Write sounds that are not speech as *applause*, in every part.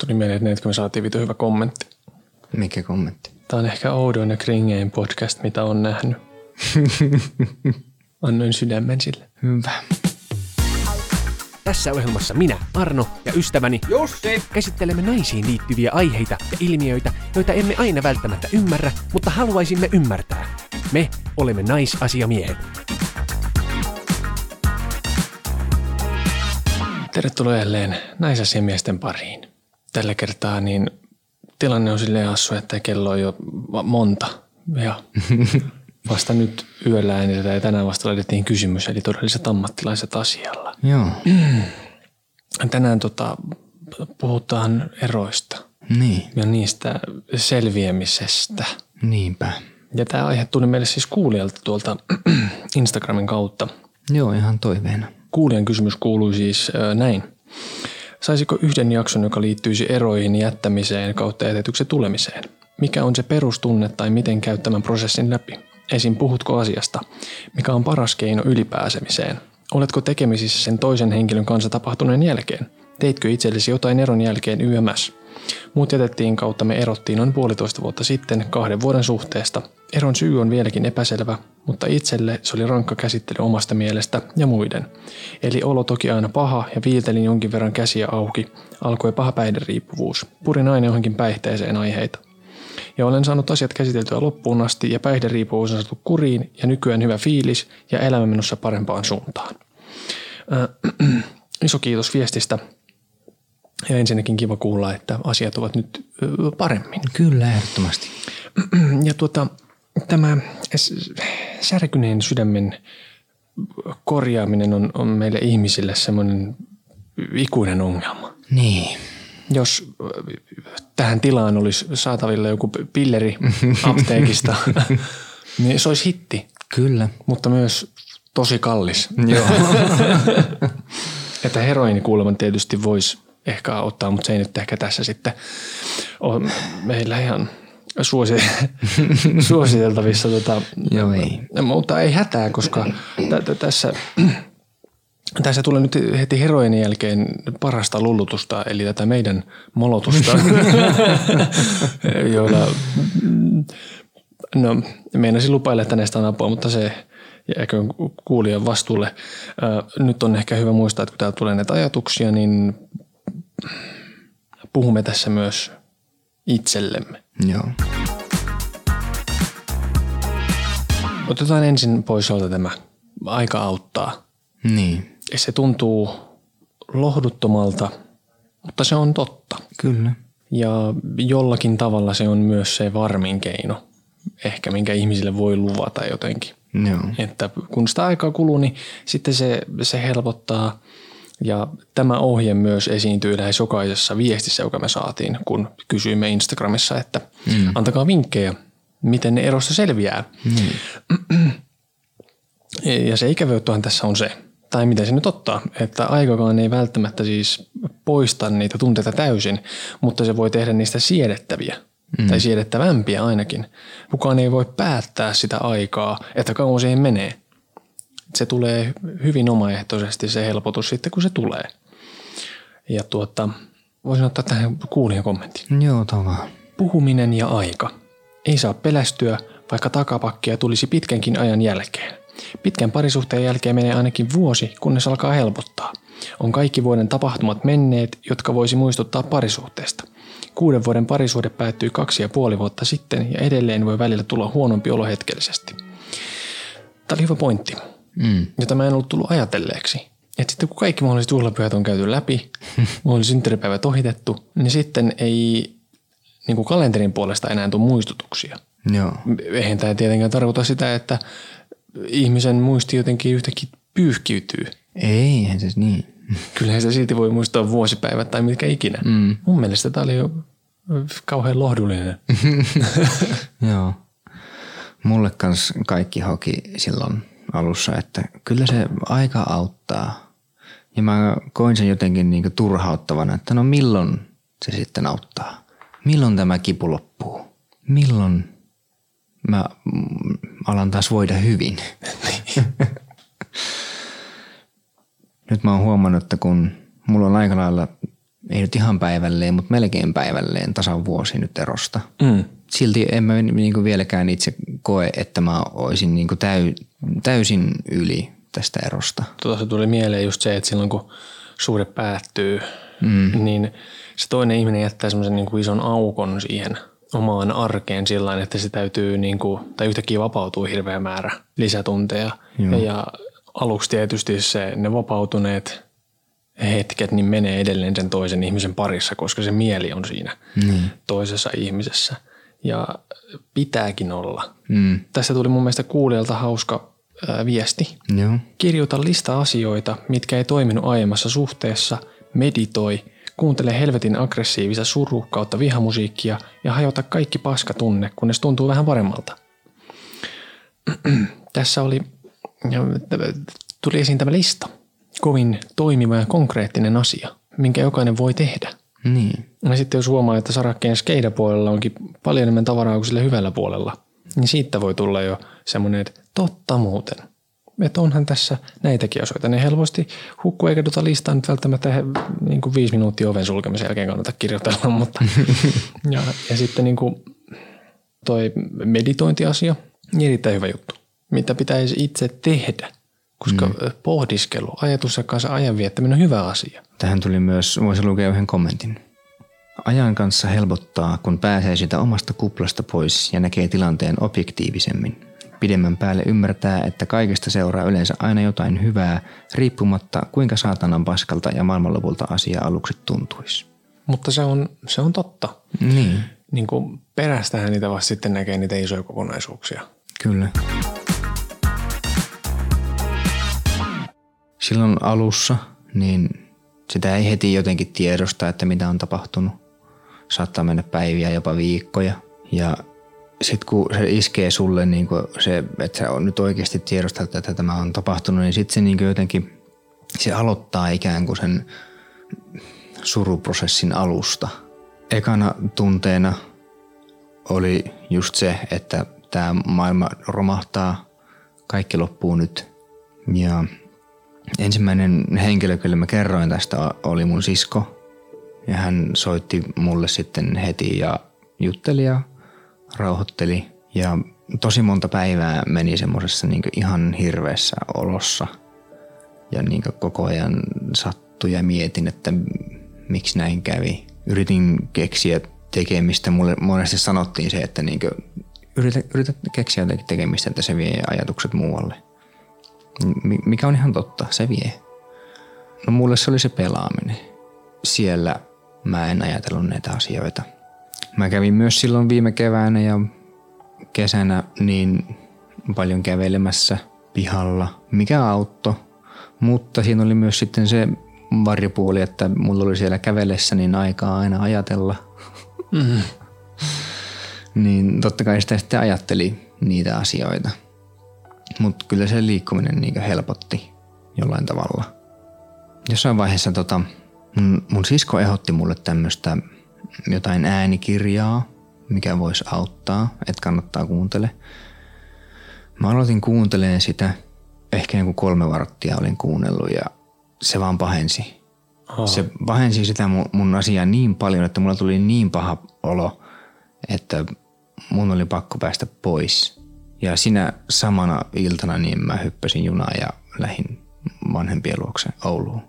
Tuli mieleen, että neetkö me saatiin vitu hyvä kommentti. Mikä kommentti? Tämä on ehkä oudoin ja kringein podcast, mitä on nähnyt. *laughs* Annoin sydämen sille. Hyvä. Tässä ohjelmassa minä, Arno ja ystäväni Jussi käsittelemme naisiin liittyviä aiheita ja ilmiöitä, joita emme aina välttämättä ymmärrä, mutta haluaisimme ymmärtää. Me olemme naisasiamiehet. Tervetuloa jälleen naisasiamiesten pariin. Tällä kertaa niin tilanne on silleen assu, että kello on jo monta. Ja *laughs* vasta nyt yöllä äänitetään ja tänään vasta laitettiin kysymys, eli todelliset ammattilaiset asialla. Joo. *clears throat* Tänään tota, puhutaan eroista Niin. ja niistä selviämisestä. Niinpä. Ja tämä aihe tuli meille siis kuulijalta tuolta *clears throat* Instagramin kautta. Joo, ihan toiveena. Kuulijan kysymys kuului siis ö, näin. Saisiko yhden jakson, joka liittyisi eroihin jättämiseen kautta jätetyksi tulemiseen? Mikä on se perustunne tai miten käyt tämän prosessin läpi? Esim. puhutko asiasta? Mikä on paras keino ylipääsemiseen? Oletko tekemisissä sen toisen henkilön kanssa tapahtuneen jälkeen? Teitkö itsellesi jotain eron jälkeen YMS? Muut jätettiin kautta me erottiin noin puolitoista vuotta sitten kahden vuoden suhteesta. Eron syy on vieläkin epäselvä, mutta itselle se oli rankka käsittely omasta mielestä ja muiden. Eli olo toki aina paha ja viiltelin jonkin verran käsiä auki. Alkoi paha päihderiippuvuus. Purin aina johonkin päihteeseen aiheita. Ja olen saanut asiat käsiteltyä loppuun asti ja päihderiippuvuus on saatu kuriin ja nykyään hyvä fiilis ja elämä menossa parempaan suuntaan. Äh, *clears throat* iso kiitos viestistä. Ja ensinnäkin kiva kuulla, että asiat ovat nyt paremmin. Kyllä, ehdottomasti. Ja tuota, tämä särkyneen sydämen korjaaminen on, on meille ihmisille semmoinen ikuinen ongelma. Niin. Jos tähän tilaan olisi saatavilla joku pilleri apteekista, *laughs* niin se olisi hitti, Kyllä. mutta myös tosi kallis. Joo. *laughs* Että heroini kuulemma tietysti voisi ehkä ottaa, mutta se ei nyt ehkä tässä sitten ole meillä ihan suosi, *laughs* suositeltavissa. Tota, Joo, ei. Mutta ei hätää, koska tä- tässä, tässä tulee nyt heti heroinin jälkeen parasta lullutusta, eli tätä meidän molotusta, *laughs* joilla no meinasin lupailla, että näistä on apua, mutta se jääkö kuulijan vastuulle. Nyt on ehkä hyvä muistaa, että kun täällä tulee näitä ajatuksia, niin puhumme tässä myös itsellemme. Joo. Otetaan ensin pois alta tämä aika auttaa. Niin. Se tuntuu lohduttomalta, mutta se on totta. Kyllä. Ja jollakin tavalla se on myös se varmin keino, ehkä minkä ihmisille voi luvata jotenkin. Joo. Että kun sitä aikaa kuluu, niin sitten se, se helpottaa. Ja tämä ohje myös esiintyy lähes jokaisessa viestissä, joka me saatiin, kun kysyimme Instagramissa, että mm. antakaa vinkkejä, miten ne erosta selviää. Mm. Ja se ikävyyttöhän tässä on se, tai miten se nyt ottaa, että aikakaan ei välttämättä siis poista niitä tunteita täysin, mutta se voi tehdä niistä siedettäviä mm. tai siedettävämpiä ainakin. Kukaan ei voi päättää sitä aikaa, että kauan siihen menee. Se tulee hyvin omaehtoisesti se helpotus sitten, kun se tulee. Ja tuota, voisin ottaa tähän kuulijan kommentin. Joo, tavaa. Puhuminen ja aika. Ei saa pelästyä, vaikka takapakkia tulisi pitkänkin ajan jälkeen. Pitkän parisuhteen jälkeen menee ainakin vuosi, kunnes alkaa helpottaa. On kaikki vuoden tapahtumat menneet, jotka voisi muistuttaa parisuhteesta. Kuuden vuoden parisuhde päättyi kaksi ja puoli vuotta sitten ja edelleen voi välillä tulla huonompi olo hetkellisesti. Tämä oli hyvä pointti, Mm. jota mä en ollut tullut ajatelleeksi. Että sitten kun kaikki mahdolliset juhlapyhät on käyty läpi, *laughs* mahdolliset synttäripäivät ohitettu, niin sitten ei niin kuin kalenterin puolesta enää tule muistutuksia. Joo. Eihän tämä tietenkään tarkoita sitä, että ihmisen muisti jotenkin yhtäkkiä pyyhkiytyy. Ei, eihän se niin. Kyllähän se silti voi muistaa vuosipäivät tai mitkä ikinä. Mm. Mun mielestä tämä oli jo kauhean lohdullinen. *laughs* Joo. Mulle kans kaikki hoki silloin alussa, että kyllä se aika auttaa. Ja mä koin sen jotenkin niinku turhauttavana, että no milloin se sitten auttaa? Milloin tämä kipu loppuu? Milloin mä mm, alan taas voida hyvin? *laughs* Nyt mä oon huomannut, että kun mulla on aika lailla ei nyt ihan päivälleen, mutta melkein päivälleen tasan vuosi nyt erosta. Mm. Silti en mä niin kuin vieläkään itse koe, että mä olisin niin kuin täy, täysin yli tästä erosta. Tuossa tuli mieleen just se, että silloin kun suhde päättyy, mm. niin se toinen ihminen jättää semmoisen niin kuin ison aukon siihen omaan arkeen sillä että se täytyy, niin kuin, tai yhtäkkiä vapautuu hirveä määrä lisätunteja. Ja, ja aluksi tietysti se, ne vapautuneet hetket niin menee edelleen sen toisen ihmisen parissa, koska se mieli on siinä mm. toisessa ihmisessä. Ja pitääkin olla. Mm. Tässä tuli mun mielestä kuulijalta hauska ää, viesti. Joo. Kirjoita lista asioita, mitkä ei toiminut aiemmassa suhteessa, meditoi, kuuntele helvetin aggressiivista suru kautta vihamusiikkia ja hajota kaikki paskatunne, kunnes tuntuu vähän paremmalta. *clears throat* Tässä oli, tuli esiin tämä lista. Kovin toimiva ja konkreettinen asia, minkä jokainen voi tehdä. Niin. Ja sitten jos huomaa, että sarakkeen skeidapuolella onkin paljon enemmän tavaraa kuin sillä hyvällä puolella, niin siitä voi tulla jo semmoinen, että totta muuten – että onhan tässä näitäkin asioita. Ne helposti hukkuu eikä tuota listaa nyt välttämättä niin kuin viisi minuuttia oven sulkemisen jälkeen kannata kirjoitella, *laughs* mutta *laughs* ja, ja sitten niin kuin toi meditointiasia, niin erittäin hyvä juttu, mitä pitäisi itse tehdä, koska mm. pohdiskelu, ajatus ja kanssa ajan viettäminen on hyvä asia. Tähän tuli myös, voisi lukea yhden kommentin. Ajan kanssa helpottaa, kun pääsee sitä omasta kuplasta pois ja näkee tilanteen objektiivisemmin. Pidemmän päälle ymmärtää, että kaikesta seuraa yleensä aina jotain hyvää, riippumatta kuinka saatanan paskalta ja maailmanlopulta asia aluksi tuntuisi. Mutta se on, se on totta. Niin. niin kuin perästähän niitä vasta sitten näkee niitä isoja kokonaisuuksia. Kyllä. Silloin alussa, niin sitä ei heti jotenkin tiedosta, että mitä on tapahtunut. Saattaa mennä päiviä, jopa viikkoja. Ja sitten kun se iskee sulle niin kuin se, että sä on nyt oikeasti tiedostat, että tämä on tapahtunut, niin sitten se niin jotenkin, se aloittaa ikään kuin sen suruprosessin alusta. Ekana tunteena oli just se, että tämä maailma romahtaa, kaikki loppuu nyt. Ja ensimmäinen henkilö, kelle mä kerroin tästä, oli mun sisko. Ja hän soitti mulle sitten heti ja jutteli ja rauhoitteli ja tosi monta päivää meni semmoisessa niin ihan hirveässä olossa ja niin koko ajan sattui ja mietin, että miksi näin kävi. Yritin keksiä tekemistä. Mulle monesti sanottiin se, että niin yritä, yritä keksiä tekemistä, että se vie ajatukset muualle. Mikä on ihan totta, se vie. No mulle se oli se pelaaminen. Siellä mä en ajatellut näitä asioita – Mä kävin myös silloin viime keväänä ja kesänä niin paljon kävelemässä pihalla, mikä auttoi. Mutta siinä oli myös sitten se varjopuoli, että mulla oli siellä kävelessä niin aikaa aina ajatella. Mm-hmm. *laughs* niin totta kai sitä sitten ajatteli niitä asioita. Mutta kyllä se liikkuminen niin helpotti jollain tavalla. Jossain vaiheessa tota, mun, mun sisko ehdotti mulle tämmöistä jotain äänikirjaa, mikä voisi auttaa, että kannattaa kuuntele. Mä aloitin kuuntelemaan sitä, ehkä joku kolme varttia olin kuunnellut ja se vaan pahensi. Oh. Se pahensi sitä mun, mun asiaa niin paljon, että mulla tuli niin paha olo, että mun oli pakko päästä pois. Ja sinä samana iltana niin mä hyppäsin junaa ja lähin vanhempien luokse Ouluun.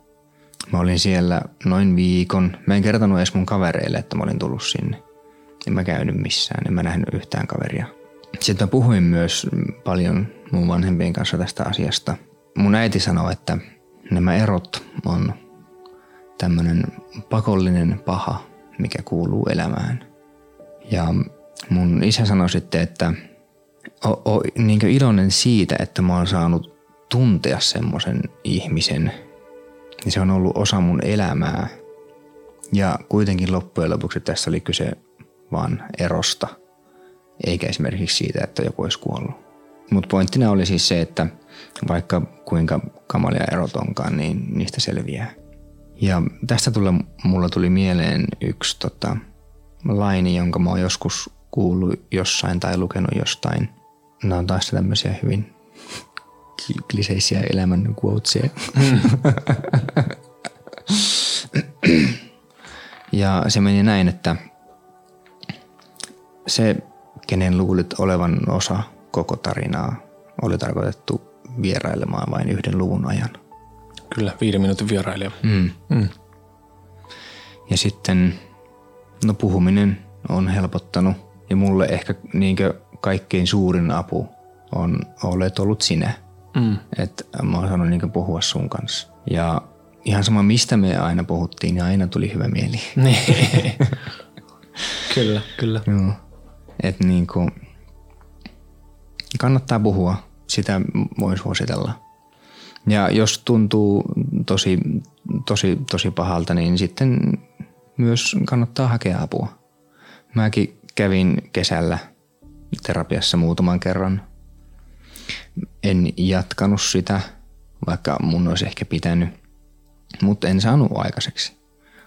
Mä olin siellä noin viikon. Mä en kertonut edes mun kavereille, että mä olin tullut sinne. En mä käynyt missään, en mä nähnyt yhtään kaveria. Sitten mä puhuin myös paljon mun vanhempien kanssa tästä asiasta. Mun äiti sanoi, että nämä erot on tämmöinen pakollinen paha, mikä kuuluu elämään. Ja mun isä sanoi sitten, että o, o, niin iloinen siitä, että mä oon saanut tuntea semmoisen ihmisen – niin se on ollut osa mun elämää. Ja kuitenkin loppujen lopuksi tässä oli kyse vaan erosta, eikä esimerkiksi siitä, että joku olisi kuollut. Mutta pointtina oli siis se, että vaikka kuinka kamalia erot onkaan, niin niistä selviää. Ja tästä tulla, mulla tuli mieleen yksi tota, laini, jonka mä oon joskus kuullut jossain tai lukenut jostain. Nämä on taas tämmöisiä hyvin kliseisiä elämän quotesia. Ja se meni näin, että se, kenen luulit olevan osa koko tarinaa, oli tarkoitettu vierailemaan vain yhden luvun ajan. Kyllä, viiden minuutin vierailija. Mm. Mm. Ja sitten, no puhuminen on helpottanut ja mulle ehkä niinkö kaikkein suurin apu on, olet ollut sinä. Mm. Että mä oon saanut niinkö puhua sun kanssa. Ja ihan sama mistä me aina puhuttiin, niin aina tuli hyvä mieli. *laughs* Niin. kyllä, kyllä. Joo. Että niinku, kannattaa puhua, sitä voisi suositella. Ja jos tuntuu tosi, tosi, tosi pahalta, niin sitten myös kannattaa hakea apua. Mäkin kävin kesällä terapiassa muutaman kerran. En jatkanut sitä, vaikka mun olisi ehkä pitänyt, mutta en saanut aikaiseksi.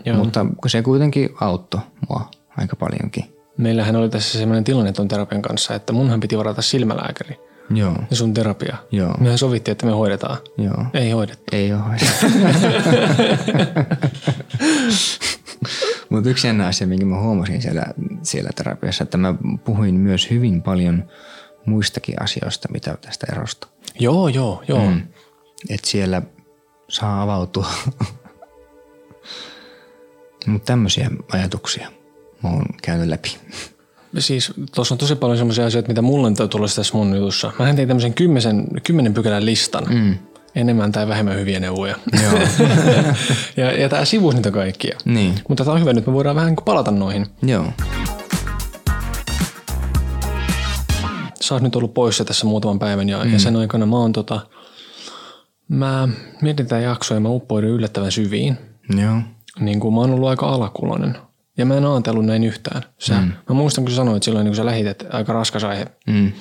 Joo. Mutta se kuitenkin auttoi mua aika paljonkin. Meillähän oli tässä sellainen tilanne tuon terapian kanssa, että munhan piti varata silmälääkäri Joo, ja sun terapia. joo, Mehän sovittiin, että me hoidetaan. joo. Ei hoidettu. Ei ole. *laughs* *laughs* Mutta yksi jännä asia, minkä mä huomasin siellä, siellä terapiassa, että mä puhuin myös hyvin paljon muistakin asioista, mitä tästä erosta. Joo, joo, joo. Mm. Että siellä saa avautua. *laughs* Mutta tämmöisiä ajatuksia mä oon käynyt läpi. Siis tuossa on tosi paljon semmoisia asioita, mitä mulle on tullut tässä mun jutussa. Mä tein tämmöisen kymmenen, kymmenen pykälän listan. Mm. Enemmän tai vähemmän hyviä neuvoja. Joo. *laughs* ja, ja tämä sivusi niitä kaikkia. niin, Mutta tämä on hyvä, nyt me voidaan vähän palata noihin. joo. Sä oot nyt ollut poissa tässä muutaman päivän ja, mm. ja sen aikana mä oon tota, mä mietin tätä jaksoa ja mä uppoidun yllättävän syviin. Joo. Niin kuin mä oon ollut aika alakuloinen. Ja mä en ajatellut näin yhtään. Sä, mm. Mä muistan, kun sä sanoit silloin, niin kun sä lähit, että aika raskas aihe. Mm.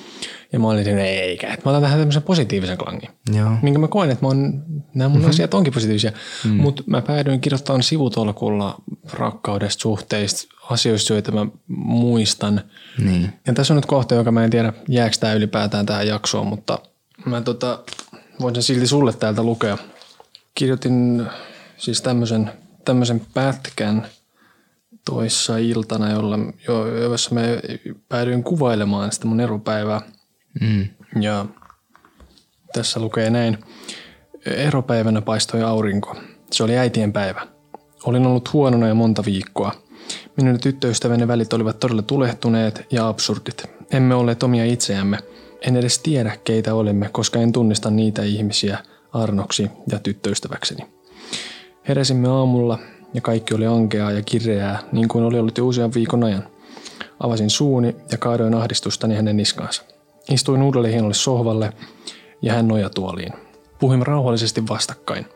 Ja mä olin, että eikä. Mä otan tähän tämmöisen positiivisen klangin. Joo. Minkä mä koen, että mä oon, nämä mun mm-hmm. asiat onkin positiivisia. Mm. Mutta mä päädyin kirjoittamaan sivutolkulla rakkaudesta, suhteista, asioista, joita mä muistan. Niin. Ja tässä on nyt kohta, joka mä en tiedä, jääkö tämä ylipäätään tähän jaksoon, mutta mä tota, voin sen silti sulle täältä lukea. Kirjoitin siis tämmöisen, tämmöisen pätkän toissa iltana, jolla, jo, jossa mä päädyin kuvailemaan sitä mun eropäivää. Mm. Ja tässä lukee näin. Eropäivänä paistoi aurinko. Se oli äitien päivä. Olin ollut huonona jo monta viikkoa. Minun tyttöystäväni välit olivat todella tulehtuneet ja absurdit. Emme olleet omia itseämme. En edes tiedä, keitä olemme, koska en tunnista niitä ihmisiä Arnoksi ja tyttöystäväkseni. Heräsimme aamulla ja kaikki oli ankeaa ja kireää, niin kuin oli ollut jo usean viikon ajan. Avasin suuni ja kaadoin ahdistustani hänen niskaansa. Istuin uudelle hienolle sohvalle ja hän nojatuoliin. Puhuimme rauhallisesti vastakkain.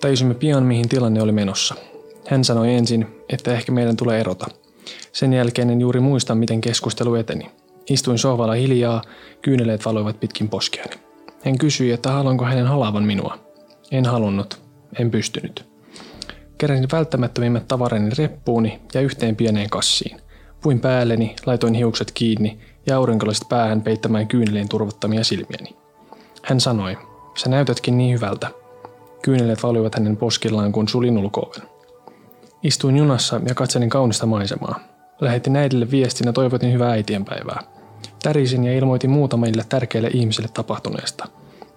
Tajusimme pian, mihin tilanne oli menossa. Hän sanoi ensin, että ehkä meidän tulee erota. Sen jälkeen en juuri muista, miten keskustelu eteni. Istuin sohvalla hiljaa, kyyneleet valoivat pitkin poskeani. Hän kysyi, että haluanko hänen halaavan minua. En halunnut, en pystynyt. Keräsin välttämättömimmät tavarani reppuuni ja yhteen pieneen kassiin. Puin päälleni, laitoin hiukset kiinni ja aurinkolasit päähän peittämään kyyneliin turvottamia silmiäni. Hän sanoi, sä näytätkin niin hyvältä. Kyyneleet valuivat hänen poskillaan, kun sulin ulkooven. Istuin junassa ja katselin kaunista maisemaa. Lähetin äidille viestin ja toivotin hyvää äitienpäivää. Tärisin ja ilmoitin muutamille tärkeille ihmisille tapahtuneesta.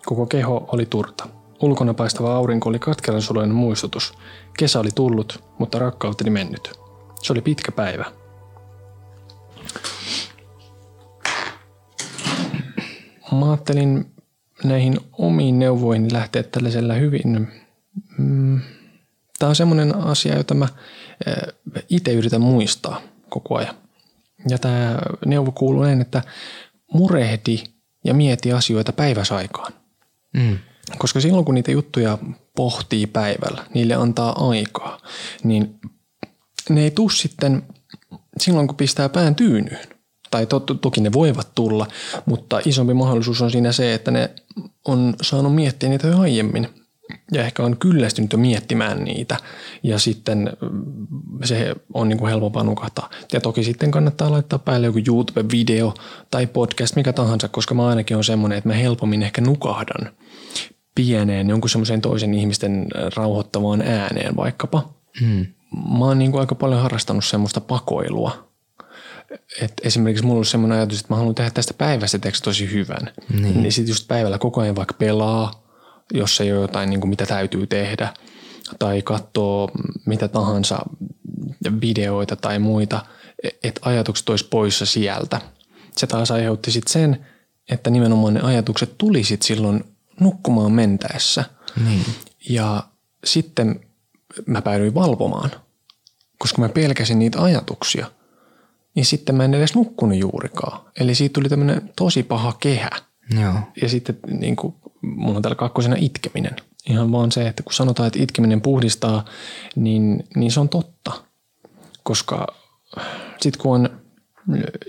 Koko keho oli turta. Ulkona paistava aurinko oli katkeran muistutus. Kesä oli tullut, mutta rakkauteni mennyt. Se oli pitkä päivä. Mä ajattelin näihin omiin neuvoihin lähteä tällaisella hyvin... Mm, Tämä on semmoinen asia, jota mä itse yritän muistaa koko ajan. Ja tämä neuvo kuuluu näin, että murehdi ja mieti asioita päiväsaikaan. Mm. Koska silloin kun niitä juttuja pohtii päivällä, niille antaa aikaa, niin ne ei tuu sitten silloin kun pistää pään tyynyyn. Tai to, toki ne voivat tulla, mutta isompi mahdollisuus on siinä se, että ne on saanut miettiä niitä jo aiemmin ja ehkä on kyllästynyt jo miettimään niitä ja sitten mm, se on niin kuin helpompaa nukahtaa. Ja toki sitten kannattaa laittaa päälle joku YouTube-video tai podcast, mikä tahansa, koska mä ainakin on semmoinen, että mä helpommin ehkä nukahdan pieneen jonkun semmoisen toisen ihmisten rauhoittavaan ääneen vaikkapa. Mm. mä oon niin kuin aika paljon harrastanut semmoista pakoilua. Et esimerkiksi mulla on semmoinen ajatus, että mä haluan tehdä tästä päivästä teksti tosi hyvän. Niin, niin sitten just päivällä koko ajan vaikka pelaa, jos ei ole jotain, niin kuin mitä täytyy tehdä, tai katsoo mitä tahansa videoita tai muita, että ajatukset olisi poissa sieltä. Se taas aiheutti sitten sen, että nimenomaan ne ajatukset tulisit silloin nukkumaan mentäessä. Niin. Ja sitten mä päädyin valvomaan, koska mä pelkäsin niitä ajatuksia. Niin sitten mä en edes nukkunut juurikaan. Eli siitä tuli tämmöinen tosi paha kehä. Joo. Ja sitten niin kuin, mulla on täällä kakkosena itkeminen. Ihan vaan se, että kun sanotaan, että itkeminen puhdistaa, niin, niin se on totta. Koska sitten kun on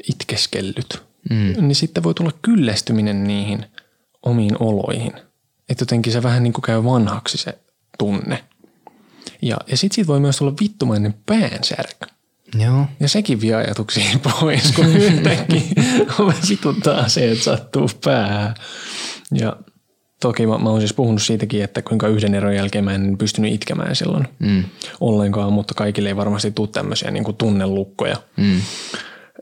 itkeskellyt, mm. niin sitten voi tulla kyllästyminen niihin omiin oloihin. Että jotenkin se vähän niin kuin käy vanhaksi se tunne. Ja, ja sitten siitä voi myös tulla vittumainen päänsärky. Joo. Ja sekin vie ajatuksia *laughs* pois, kun *laughs* yhtäkkiä vituttaa se, että sattuu päähän. Ja toki mä, mä oon siis puhunut siitäkin, että kuinka yhden eron jälkeen mä en pystynyt itkemään silloin mm. ollenkaan, mutta kaikille ei varmasti tule tämmöisiä niin kuin tunnelukkoja. Mm.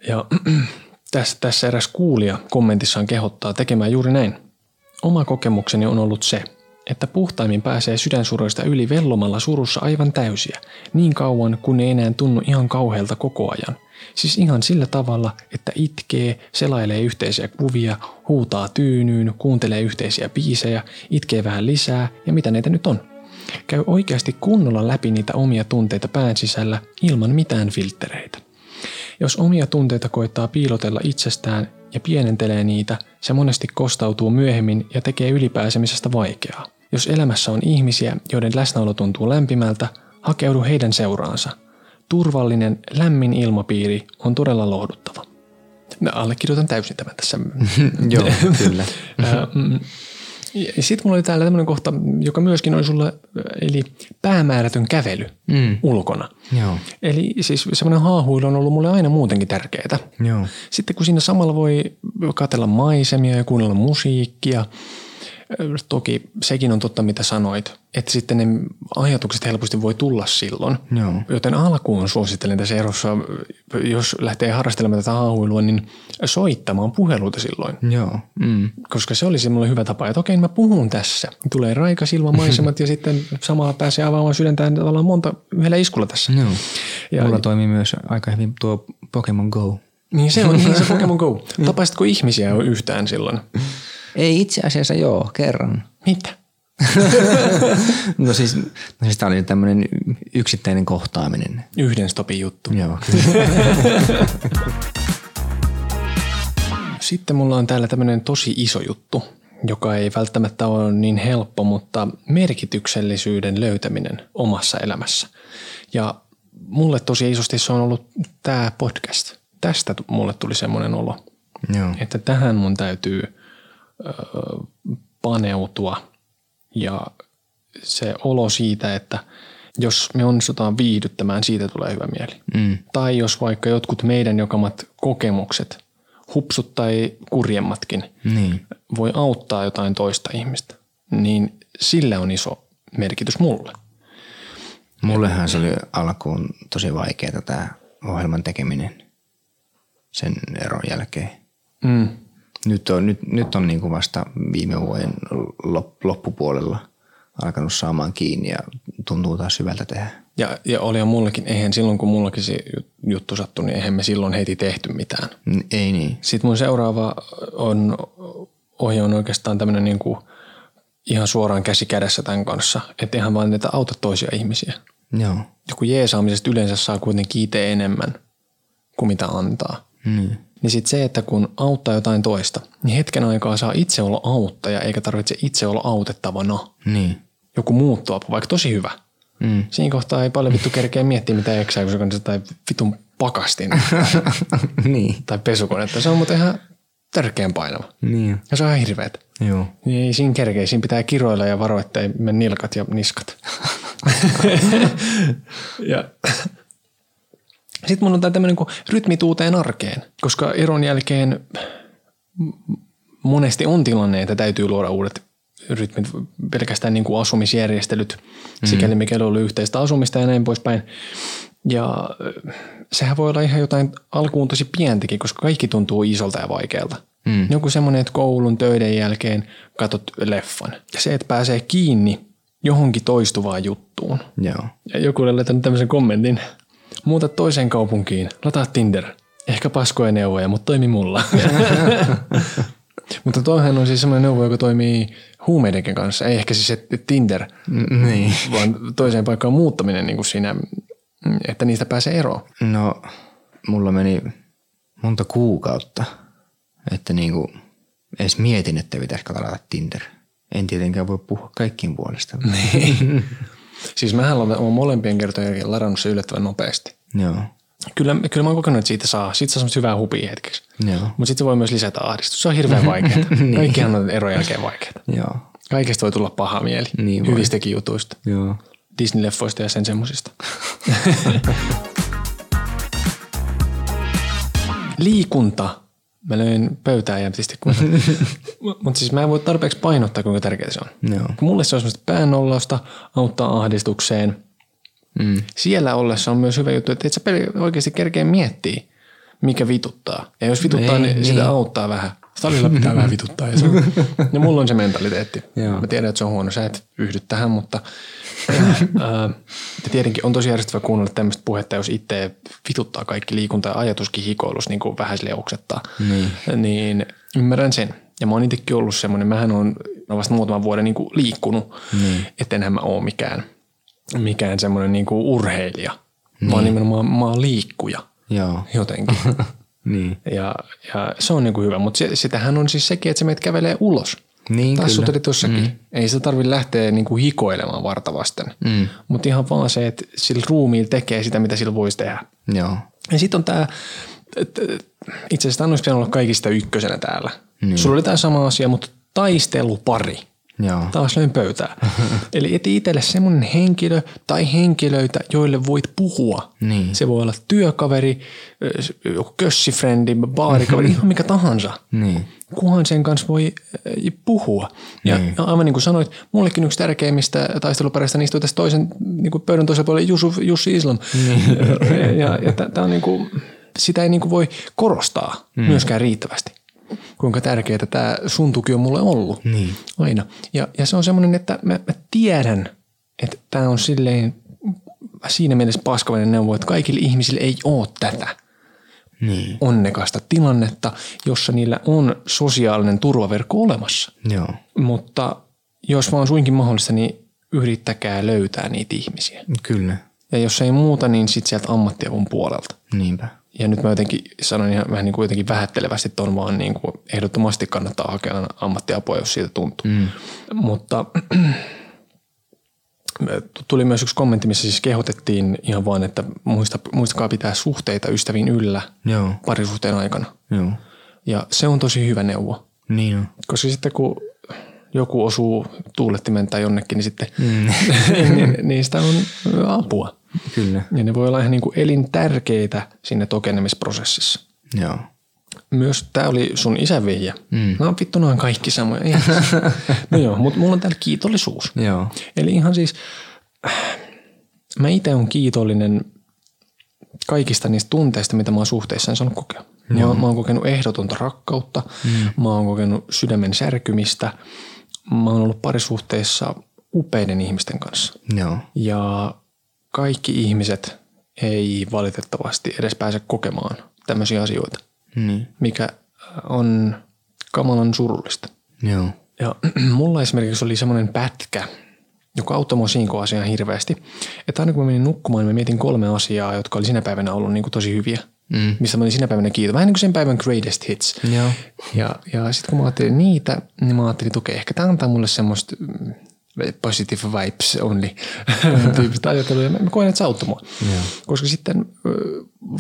Ja *clears throat* tässä, tässä eräs kuulija kommentissaan kehottaa tekemään juuri näin. Oma kokemukseni on ollut se, että puhtaimmin pääsee sydänsuroista yli vellomalla surussa aivan täysiä, niin kauan kun ei enää tunnu ihan kauhealta koko ajan. Siis ihan sillä tavalla, että itkee, selailee yhteisiä kuvia, huutaa tyynyyn, kuuntelee yhteisiä biisejä, itkee vähän lisää ja mitä näitä nyt on. Käy oikeasti kunnolla läpi niitä omia tunteita pään sisällä ilman mitään filttereitä. Jos omia tunteita koittaa piilotella itsestään ja pienentelee niitä, se monesti kostautuu myöhemmin ja tekee ylipääsemisestä vaikeaa. Jos elämässä on ihmisiä, joiden läsnäolo tuntuu lämpimältä, hakeudu heidän seuraansa. Turvallinen, lämmin ilmapiiri on todella lohduttava. Mä allekirjoitan täysin tämän tässä. *laughs* Joo, kyllä. *laughs* Mm, Sitten mulla oli täällä tämmöinen kohta, joka myöskin oli sulle, eli päämäärätön kävely mm. ulkona. Joo. Eli siis semmoinen haahuilu on ollut mulle aina muutenkin tärkeää. Joo. Sitten kun siinä samalla voi katsella maisemia ja kuunnella musiikkia – Toki sekin on totta, mitä sanoit, että sitten ne ajatukset helposti voi tulla silloin. Joo. Joten alkuun suosittelen tässä erossa, jos lähtee harrastelemaan tätä haahuilua, niin soittamaan puheluita silloin. Joo. Mm. Koska se olisi mulle hyvä tapa, että okei, mä puhun tässä. Tulee raikas ilmamaisemat ja sitten samalla pääsee avaamaan sydäntään tavallaan monta yhdellä iskulla tässä. Joo. Ja, Mulla toimii myös aika hyvin tuo Pokemon Go. Niin se on, niin se *laughs* Pokemon Go. Tapaisitko ihmisiä yhtään silloin? Ei itse asiassa joo, kerran. Mitä? *laughs* no siis, no siis tämä oli tämmöinen yksittäinen kohtaaminen. Yhden stopin juttu. Joo. *laughs* Sitten mulla on täällä tämmöinen tosi iso juttu, joka ei välttämättä ole niin helppo, mutta merkityksellisyyden löytäminen omassa elämässä. Ja mulle tosi isosti se on ollut tämä podcast. Tästä mulle tuli semmoinen olo, Joo. että tähän mun täytyy – paneutua ja se olo siitä, että jos me onnistutaan viihdyttämään, siitä tulee hyvä mieli. Mm. Tai jos vaikka jotkut meidän jokamat kokemukset, hupsut tai kurjemmatkin, niin. voi auttaa jotain toista ihmistä, niin sillä on iso merkitys mulle. Mullehan se oli alkuun tosi vaikeaa tämä ohjelman tekeminen sen eron jälkeen. Mm nyt on, nyt, nyt on niin kuin vasta viime vuoden loppupuolella alkanut saamaan kiinni ja tuntuu taas hyvältä tehdä. Ja, ja oli mullekin, eihän silloin kun mullakin se juttu sattui, niin eihän me silloin heti tehty mitään. Ei niin. Sitten mun seuraava on, ohje on oikeastaan tämmöinen niin kuin ihan suoraan käsi kädessä tämän kanssa. Että ihan vaan niitä auta toisia ihmisiä. Joo. Ja kun jeesaamisesta yleensä saa kuitenkin itse enemmän kuin mitä antaa. Mm niin sitten se, että kun auttaa jotain toista, niin hetken aikaa saa itse olla auttaja, eikä tarvitse itse olla autettavana. Niin. Joku muuttua, vaikka tosi hyvä. Mm. Siinä kohtaa ei paljon vittu kerkeä miettiä, mitä eksää, kun se on jotain vitun pakastin *laughs* niin. tai pesukonetta. Se on muuten ihan tärkeän painava. Niin. Ja se on ihan hirveetä. Joo. Niin ei siinä kerkeä. Siinä pitää kiroilla ja varoa, ettei mene nilkat ja niskat. *laughs* *laughs* ja sitten mun on tämä tämmöinen rytmituuteen arkeen, koska eron jälkeen monesti on tilanne, että täytyy luoda uudet rytmit, pelkästään niin kuin asumisjärjestelyt, sikäli mikäli oli yhteistä asumista ja näin poispäin. Ja äh, sehän voi olla ihan jotain alkuun tosi pientäkin, koska kaikki tuntuu isolta ja vaikealta. Mm. Joku semmoinen, että koulun töiden jälkeen katot leffan. Ja se, että pääsee kiinni johonkin toistuvaan juttuun. Joo. Ja joku oli laittanut tämmöisen kommentin. Muuta toiseen kaupunkiin, lataa Tinder. Ehkä paskoja neuvoja, mutta toimi mulla. *laughs* mutta toihan on siis semmoinen neuvo, joka toimii huumeidenkin kanssa. Ei ehkä siis Tinder, Mm, niin. vaan toiseen paikkaan muuttaminen niin kuin siinä, että niistä pääsee eroon. No, mulla meni monta kuukautta, että niinku edes mietin, että pitäisikö ladata Tinder. En tietenkään voi puhua kaikkien puolesta. Niin. *laughs* Siis mähän olen molempien kertojen jälkeen ladannut se yllättävän nopeasti. Joo. Kyllä, kyllä mä oon kokenut, että siitä saa. Siitä saa semmoista hyvää hupia hetkeksi. Joo. Mutta sitten se voi myös lisätä ahdistusta. Se on hirveän *laughs* vaikeaa. Kaikkihan on eron jälkeen vaikeaa. Joo. Kaikesta voi tulla paha mieli. Niin voi. Hyvistäkin jutuista. Joo. Disney-leffoista ja sen semmosista. *laughs* Liikunta. Mä löin pöytää jämptisti. *laughs* Mutta siis mä en voi tarpeeksi painottaa, kuinka tärkeää se on. Joo. Kun mulle se on semmoista päännollausta, auttaa ahdistukseen. Mm. Siellä ollessa on myös hyvä juttu, että et sä peli- oikeasti kerkeä miettiä, mikä vituttaa. Ja jos vituttaa, Ei, niin, niin. sitä auttaa vähän. Salilla pitää vähän vituttaa. Ja, se, ja *laughs* mulla on se mentaliteetti. Joo. Mä tiedän, että se on huono. Sä et yhdy tähän, mutta *laughs* ää, tietenkin on tosi järjestävä kuunnella tämmöistä puhetta, jos itse vituttaa kaikki liikunta ja ajatuskin hikoilus niin kuin vähän sille oksettaa. Niin. niin ymmärrän sen. Ja mä oon itsekin ollut semmoinen, mähän on vasta muutaman vuoden niin kuin liikkunut, Niin. että enhän mä oo mikään, mikään semmoinen niin kuin urheilija, niin. vaan nimenomaan mä oon liikkuja Joo. jotenkin. *laughs* Niin. ja, ja se on niin kuin hyvä, mutta se, sitähän on siis sekin, että sä menet kävelee ulos. Niin, sut tossakin. Mm. Ei sitä tarvi lähteä niin kuin hikoilemaan vartavasten, Mm. mutta ihan vaan se, että sillä ruumiilla tekee sitä, mitä sillä voisi tehdä. Joo. Ja sitten on tämä, itse asiassa tämä olisi pitänyt olla kaikista ykkösenä täällä. Niin. Sulla oli tämä sama asia, mutta taistelupari. Joo. Taas löin pöytää. *laughs* Eli eti itselle semmoinen henkilö tai henkilöitä, joille voit puhua. Niin. Se voi olla työkaveri, joku kössifrendi, baarikaveri, *laughs* ihan mikä tahansa. Niin. Kunhan sen kanssa voi puhua. Ja Niin. aivan niin kuin sanoit, mullekin yksi tärkeimmistä taistelupareista niin istui tässä toisen niin kuin pöydän toisella puolella Jusuf, Jussi Islam. Niin. *laughs* ja ja tämä on niin kuin, sitä ei niin kuin voi korostaa mm. myöskään riittävästi kuinka tärkeää tämä sun tuki on mulle ollut. Niin. Aina. Ja, ja se on semmoinen, että mä, mä tiedän, että tämä on silleen siinä mielessä paskavainen neuvo, että kaikille ihmisille ei ole tätä Niin. onnekasta tilannetta, jossa niillä on sosiaalinen turvaverkko olemassa. Joo. Mutta jos vaan suinkin mahdollista, niin yrittäkää löytää niitä ihmisiä. Kyllä. Ja jos ei muuta, niin sitten sieltä ammattiavun puolelta. Niinpä. Ja nyt mä jotenkin sanon ihan vähän niin kuin jotenkin vähättelevästi ton vaan niin kuin ehdottomasti kannattaa hakea ammattiapua, jos siitä tuntuu. Mm. Mutta *clears throat* tuli myös yksi kommentti, missä siis kehotettiin ihan vaan, että muista, muistakaa pitää suhteita ystäviin yllä Joo. parisuhteen aikana. Joo. Ja se on tosi hyvä neuvo, Niin on. koska sitten kun joku osuu tuulettimen tai jonnekin, niin sitten mm. *laughs* niin, niistä on apua. Kyllä. Ja ne voi olla ihan niin kuin elintärkeitä siinä tokenemisprosessissa. Joo. Myös tämä oli sun isän vihje. Mm. No vittu, ne on kaikki samoja. *laughs* No joo, mutta mulla on täällä kiitollisuus. Joo. Eli ihan siis, mä itse olen kiitollinen kaikista niistä tunteista, mitä mä oon suhteissaan saanut kokea. Mä, mä oon kokenut ehdotonta rakkautta, mm. mä oon kokenut sydämen särkymistä, mä oon ollut parisuhteissa upeiden ihmisten kanssa. Joo. Ja kaikki ihmiset ei valitettavasti edes pääse kokemaan tämmöisiä asioita, Niin. mikä on kamalan surullista. Joo. Ja *clears throat* mulla esimerkiksi oli semmoinen pätkä, joka auttoi mua siinä asiaan hirveästi. Että aina kun mä menin nukkumaan, niin mä mietin kolme asiaa, jotka oli sinä päivänä ollut niin kuin tosi hyviä. Mm. Mistä mä olin sinä päivänä kiito. Vähän niin kuin sen päivän greatest hits. Joo. Ja, ja sitten kun mä ajattelin niitä, niin mä ajattelin, että okei, ehkä tämä antaa mulle semmoista mm, positive vibes only *laughs* tyyppistä ajattelua. Ja mä mä koen, että se auttoi mua. Joo. Koska sitten,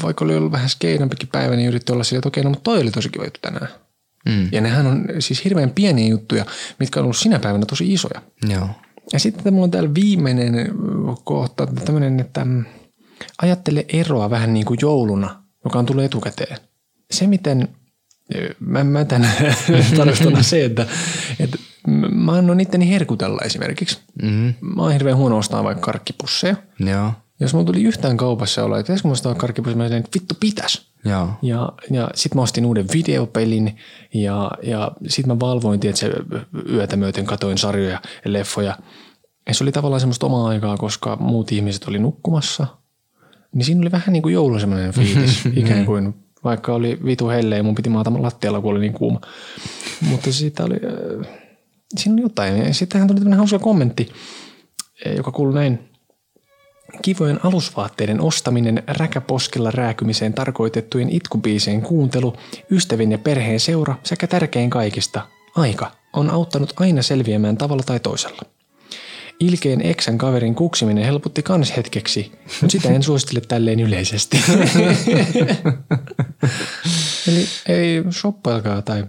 vaikka oli ollut vähän skeinampikin päivä, niin yritti olla sillä, että okei, no mutta toi oli tosi kiva juttu tänään. Mm. Ja nehän on siis hirveän pieniä juttuja, mitkä on ollut sinä päivänä tosi isoja. Joo. Ja sitten mulla on täällä viimeinen kohta, tämmöinen, että mm, ajattele eroa vähän niin kuin jouluna, joka on tullut etukäteen. Se, miten, mä, mä tämän *laughs* tarkastella se, että, että Mä annoin itteni herkutella esimerkiksi. Mm, Mä oon hirveän huono ostaa vaikka karkkipusseja. joo, Jos mulla tuli yhtään kaupassa olla, että mä ostaa karkkipusseja, mä sanoin, että vittu pitäis. joo, Ja, ja sitten mä ostin uuden videopelin ja, ja sitten mä valvoin, että se yötä myöten katoin sarjoja ja leffoja. Ja se oli tavallaan semmoista omaa aikaa, koska muut ihmiset oli nukkumassa. Niin siinä oli vähän niin kuin joulun semmoinen fiilis, *laughs* ikään kuin vaikka oli vitu helle ja mun piti maata lattialla, kun oli niin kuuma. Mutta siitä oli, äh, siinä oli jotain. Sittenhän tuli tämmöinen hauska kommentti, eh, joka kuului näin. Kivojen alusvaatteiden ostaminen, räkäposkella rääkymiseen tarkoitettujen itkubiiseen kuuntelu, ystävien ja perheen seura sekä tärkein kaikista, aika, on auttanut aina selviämään tavalla tai toisella. Ilkeen eksän kaverin kuksiminen helpotti kans hetkeksi, mutta sitä en suosittele tälleen yleisesti. *laughs* Eli ei shoppailkaa tai...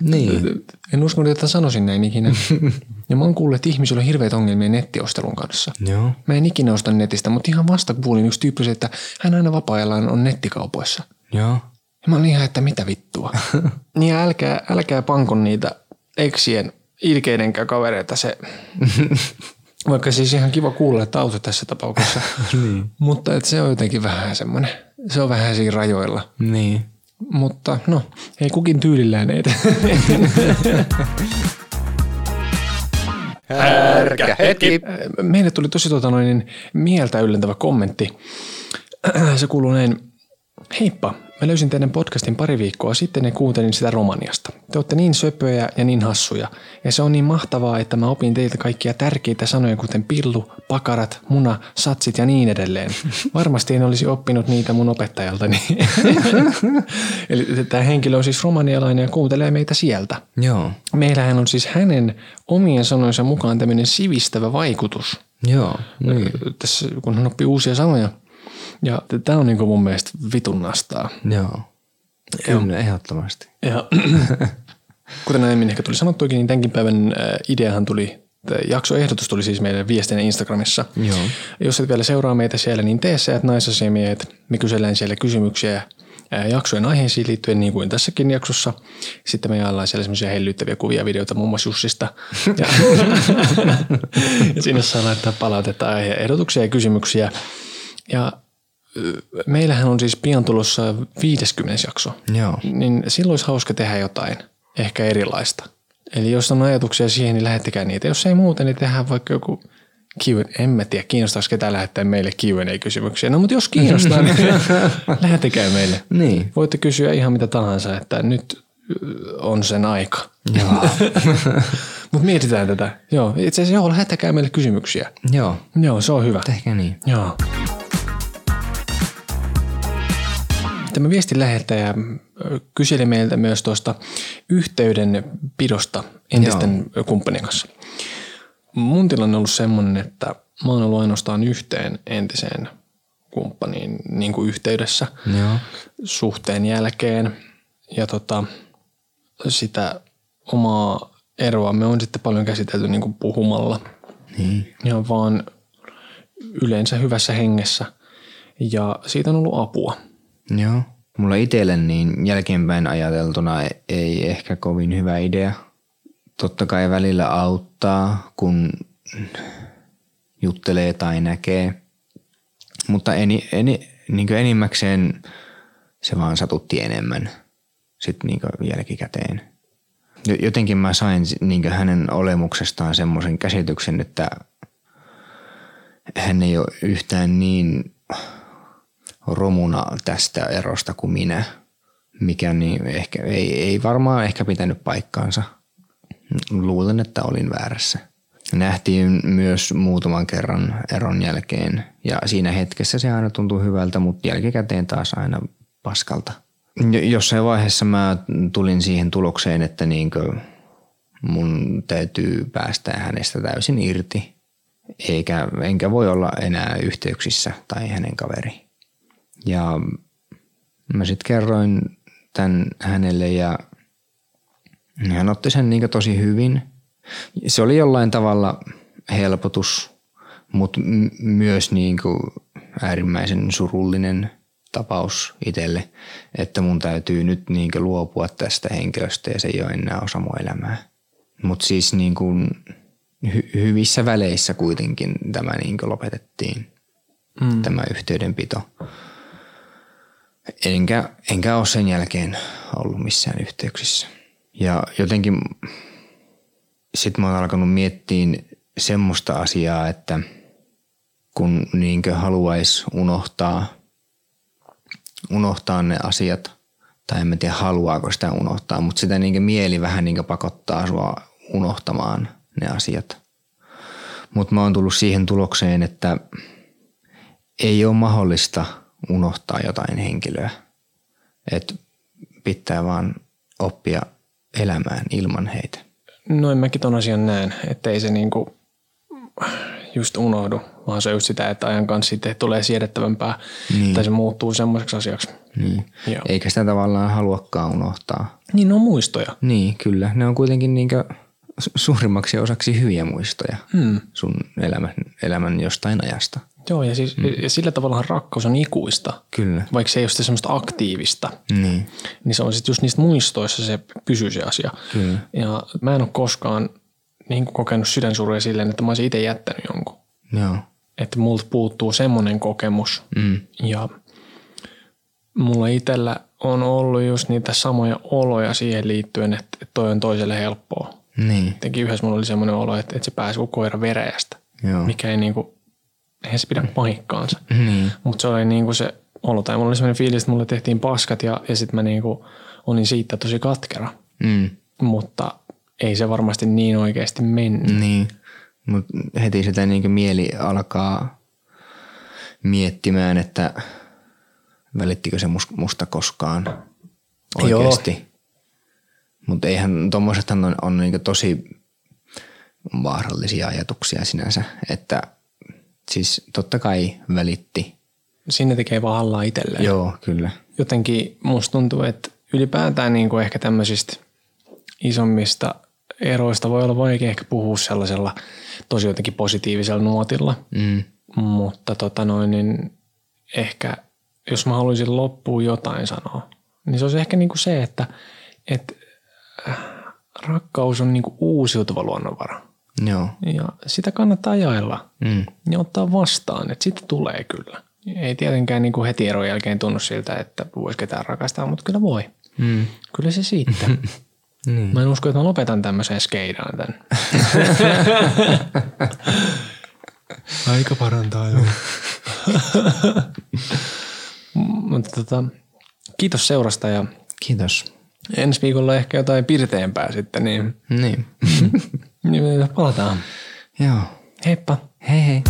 Niin. En usko, että sanoisin näin ikinä. *laughs* Ja mä oon kuullut, että ihmisillä on hirveät ongelmia nettiostelun kanssa. joo, Mä en ikinä osta netistä, mutta ihan vasta kuulin yksi tyyppi, että hän aina vapaa-ajallaan on nettikaupoissa. joo, Ja mä olin ihan, että mitä vittua. *laughs* niin älkää, älkää pankon niitä eksien ilkeidenkään kavereita se. *laughs* Vaikka siis ihan kiva kuulla, että auto tässä tapauksessa. niin, Mutta et se on jotenkin vähän semmoinen, se on vähän siinä rajoilla. niin, Mutta no, ei kukin tyylillään eet. Härkä hetki. Meille tuli tosi tota noin, mieltä yllentävä kommentti. Se kuuluu näin. Heippa, mä löysin teidän podcastin pari viikkoa sitten ja kuuntelin sitä Romaniasta. Te olette niin söpöjä ja niin hassuja. Ja se on niin mahtavaa, että mä opin teiltä kaikkia tärkeitä sanoja, kuten pillu, pakarat, muna, satsit ja niin edelleen. *laughs* Varmasti en olisi oppinut niitä mun opettajaltani. *laughs* Eli tämä henkilö on siis romanialainen ja kuuntelee meitä sieltä. joo, Meillähän on siis hänen omien sanoinsa mukaan tämmöinen sivistävä vaikutus joo, niin, tässä, kun hän oppii uusia sanoja. Ja tämä on niin mun mielestä vitun nastaa. joo, kyllä, ehdottomasti. Ja *clears throat* kuten aiemmin ehkä tuli sanottuakin, niin tämänkin päivän äh, ideahan tuli, jaksoehdotus tuli siis meidän viestinä Instagramissa. Joo. Jos et vielä seuraa meitä siellä, niin tee se, että naisasiamiehet, me kysellään siellä kysymyksiä ää, jaksojen aiheisiin liittyen, niin kuin tässäkin jaksossa. Sitten me jaellaan siellä semmoisia hellyttäviä kuvia ja videoita muun muassa Jussista. *laughs* Ja, *laughs* ja sinne saa laittaa palautetta ja ehdotuksia ja kysymyksiä. Ja meillähän on siis pian tulossa 50 jakso. Joo. Niin silloin olisi hauska tehdä jotain, ehkä erilaista. Eli jos on ajatuksia siihen, niin lähettäkää niitä. Jos ei muuta, niin tehdään vaikka joku Q&A. En mä tiedä, kiinnostaako ketään lähettää meille Q&A-kysymyksiä. No mutta jos kiinnostaa, niin *laughs* lähettäkää meille. Niin. Voitte kysyä ihan mitä tahansa, että nyt on sen aika. *laughs* Mutta mietitään tätä. Joo, itse asiassa joo, lähettäkää meille kysymyksiä. Joo, Joo, se on hyvä. tehkää niin. Joo. Tämä viestin lähettäjä kyseli meiltä myös tuosta yhteydenpidosta entisten Joo. kumppanien kanssa. Mun tilanne on ollut semmoinen, että mä oon ollut ainoastaan yhteen entiseen kumppaniin niin kuin yhteydessä Joo. suhteen jälkeen. Ja tota, sitä omaa eroa me on sitten paljon käsitelty niin kuin puhumalla. Niin. Ja vaan yleensä hyvässä hengessä. Ja siitä on ollut apua. Joo. Mulla itselle niin jälkeenpäin ajateltuna ei ehkä kovin hyvä idea. Totta kai välillä auttaa, kun juttelee tai näkee. Mutta eni, eni, niin enimmäkseen se vaan satutti enemmän sitten niin jälkikäteen. Jo- Jotenkin mä sain niin hänen olemuksestaan semmoisen käsityksen, että hän ei ole yhtään niin romuna tästä erosta kuin minä, mikä niin ehkä, ei, ei varmaan ehkä pitänyt paikkaansa. Luulen, että olin väärässä. Nähtiin myös muutaman kerran eron jälkeen ja siinä hetkessä se aina tuntui hyvältä, mutta jälkikäteen taas aina paskalta. Jo- Jossain vaiheessa mä tulin siihen tulokseen, että niinkö mun täytyy päästä hänestä täysin irti, eikä, enkä voi olla enää yhteyksissä tai hänen kaveri. Ja mä sitten kerroin tämän hänelle ja hän otti sen niin tosi hyvin. Se oli jollain tavalla helpotus, mutta myös niin äärimmäisen surullinen tapaus itselle, että mun täytyy nyt niin luopua tästä henkilöstä ja se ei ole enää osa mun elämää. Mutta siis niin kuin hy- hyvissä väleissä kuitenkin tämä niin kuin lopetettiin, mm. tämä yhteydenpito. Enkä, enkä ole sen jälkeen ollut missään yhteyksissä. Ja jotenkin sitten mä oon alkanut miettiä semmoista asiaa, että kun niinkö haluaisi unohtaa, unohtaa ne asiat, tai en mä tiedä haluaako sitä unohtaa, mutta sitä niinkö mieli vähän niinkö pakottaa sua unohtamaan ne asiat. Mutta mä oon tullut siihen tulokseen, että ei ole mahdollista unohtaa jotain henkilöä. Että pitää vaan oppia elämään ilman heitä. Noin mäkin ton asian näen, että ei se niinku just unohdu, vaan se on just sitä, että ajan kanssa sitten tulee siedettävämpää niin. tai se muuttuu semmoiseksi asiaksi. Niin. Joo. Eikä sitä tavallaan haluakaan unohtaa. Niin, ne on muistoja. Niin, kyllä. Ne on kuitenkin niinkö suurimmaksi osaksi hyviä muistoja hmm. sun elämän, elämän jostain ajasta. Joo, ja, siis, mm. ja sillä tavalla rakkaus on ikuista. Kyllä. Vaikka se ei ole semmoista aktiivista. Niin. Niin se on sitten just niistä muistoissa se pysyy se asia. Kyllä. Ja mä en ole koskaan niin kuin kokenut sydänsuruja silleen, että mä olisin itse jättänyt jonkun. Joo. Että multa puuttuu semmoinen kokemus. Mm. Ja mulla itsellä on ollut just niitä samoja oloja siihen liittyen, että toi on toiselle helppoa. Niin. Jotenkin yhdessä mulla oli semmoinen olo, että, että se pääsi kuin koira vereästä. Joo. Mikä ei niinku, eihän se pidä paikkaansa. Niin. Mutta se oli niinku se olo, tai mulla oli semmoinen fiilis, että mulle tehtiin paskat ja, ja sitten mä niinku olin siitä tosi katkera. Mm. Mutta ei se varmasti niin oikeasti mennyt. Niin, mutta heti sitä niin mieli alkaa miettimään, että välittikö se musta koskaan oikeasti. Mutta eihän tuommoisethan on, on niin tosi vaarallisia ajatuksia sinänsä, että siis totta kai välitti. Sinne tekee vaan hallaa itselleen. Joo, kyllä. Jotenkin musta tuntuu, että ylipäätään niin kuin ehkä tämmöisistä isommista eroista voi olla vaikea ehkä puhua sellaisella tosi jotenkin positiivisella nuotilla, mm. mutta tota noin, niin ehkä jos mä haluaisin loppuun jotain sanoa, niin se olisi ehkä niin kuin se, että, että äh, rakkaus on niin kuin uusiutuva luonnonvara. Joo. Ja sitä kannattaa jaella mm. ja ottaa vastaan, että sitä tulee kyllä. Ei tietenkään niin kuin heti eron jälkeen tunnu siltä, että voisi ketään rakastaa, mutta kyllä voi. Mm. Kyllä se siitä. *laughs* Niin. Mä en usko, että mä lopetan tämmöiseen skeidaan tän. *laughs* Aika parantaa jo. *laughs* Mutta tota, kiitos seurasta ja Kiitos. ensi viikolla ehkä jotain pirteempää sitten, Niin. niin palataan. Joo. Heippa. Hei hei.